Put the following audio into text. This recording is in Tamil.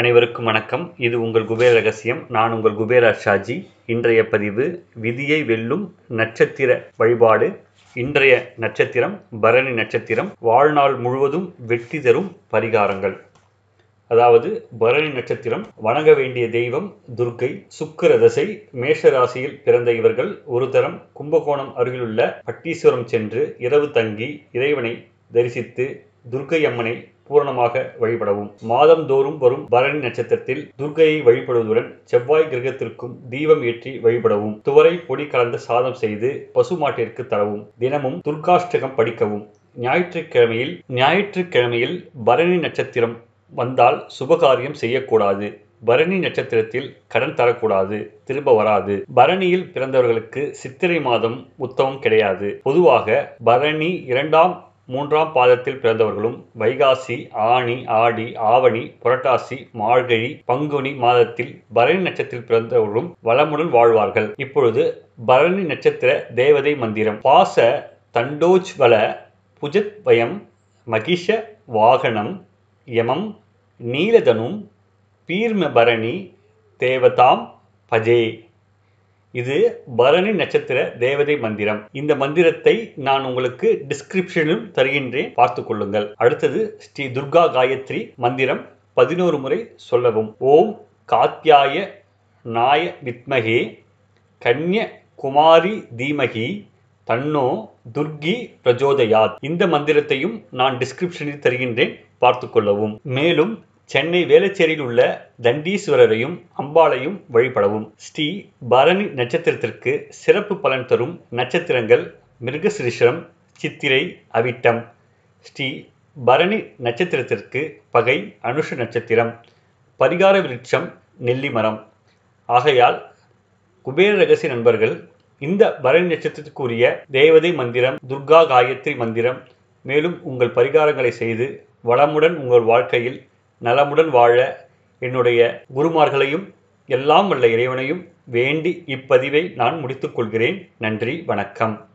அனைவருக்கும் வணக்கம். இது உங்கள் குபேர ரகசியம். நான் உங்கள் குபேர ஷாஜி. இன்றைய பதிவு விதியை வெல்லும் நட்சத்திர வழிபாடு. இன்றைய நட்சத்திரம் பரணி நட்சத்திரம். வாழ்நாள் முழுவதும் வெற்றி தரும் பரிகாரங்கள். அதாவது பரணி நட்சத்திரம் வணங்க வேண்டிய தெய்வம் துர்க்கை சுக்கிர தசை மேஷ ராசியில் பிறந்த இவர்கள் ஒரு தரம் கும்பகோணம் அருகிலுள்ள பட்டீஸ்வரம் சென்று இரவு தங்கி இறைவனை தரிசித்து துர்க்கை அம்மனை பூரணமாக வழிபடவும். மாதந்தோறும் வரும் பரணி நட்சத்திரத்தில் துர்கையை வழிபடுவதுடன் செவ்வாய் கிரகத்திற்கும் தீபம் ஏற்றி வழிபடவும். துவரை பொடி கலந்த சாதம் செய்து பசுமாட்டிற்கு தரவும். தினமும் துர்காஷ்டகம் படிக்கவும். ஞாயிற்றுக்கிழமையில் ஞாயிற்றுக்கிழமையில் பரணி நட்சத்திரம் வந்தால் சுபகாரியம் செய்யக்கூடாது. பரணி நட்சத்திரத்தில் கடன் தரக்கூடாது. திரும்ப வராது. பரணியில் பிறந்தவர்களுக்கு சித்திரை மாதம் உத்தமம் கிடையாது. பொதுவாக பரணி இரண்டாம் மூன்றாம் பாதத்தில் பிறந்தவர்களும் வைகாசி ஆணி ஆடி ஆவணி புரட்டாசி மார்கழி பங்குனி மாதத்தில் பரணி நட்சத்திரத்தில் பிறந்தவர்களும் வளமுடன் வாழ்வார்கள். இப்பொழுது பரணி நட்சத்திர தேவதை மந்திரம். பாச தண்டோஜ்வல புஜத்வயம் மகிஷ வாகனம் யமம் நீலதனும் பீர்மபரணி தேவதாம் பஜே. இது பரணி நட்சத்திர தேவதை மந்திரம். இந்த மந்திரத்தை நான் உங்களுக்கு டிஸ்கிரிப்ஷனிலும் தருகின்றேன். பார்த்து கொள்ளுங்கள். அடுத்தது ஸ்ரீ துர்கா காயத்ரி மந்திரம் பதினோரு முறை சொல்லவும். ஓம் காத்தியாய நாய வித்மகே கன்ய குமாரி தீமகி தன்னோ துர்கி பிரஜோதயாத். இந்த மந்திரத்தையும் நான் டிஸ்கிரிப்ஷனில் தருகின்றேன். பார்த்து கொள்ளவும். மேலும் சென்னை வேளச்சேரியில் உள்ள தண்டீஸ்வரரையும் அம்பாளையும் வழிபடவும். ஸ்ரீ பரணி நட்சத்திரத்திற்கு சிறப்பு பலன் தரும் நட்சத்திரங்கள் மிருகசிரிஷரம் சித்திரை அவிட்டம். ஸ்ரீ பரணி நட்சத்திரத்திற்கு பகை அனுஷ நட்சத்திரம் பரிகார விருட்சம் நெல்லிமரம். ஆகையால் குபேர ரகசிய நண்பர்கள் இந்த பரணி நட்சத்திரத்துக்குரிய தேவதை மந்திரம் துர்கா காயத்ரி மந்திரம் மேலும் உங்கள் பரிகாரங்களை செய்து வளமுடன் உங்கள் வாழ்க்கையில் நலமுடன் வாழ என்னுடைய குருமார்களையும் எல்லாம் வல்ல இறைவனையும் வேண்டி இப்பதிவை நான் முடித்துக்கொள்கிறேன் நன்றி வணக்கம்.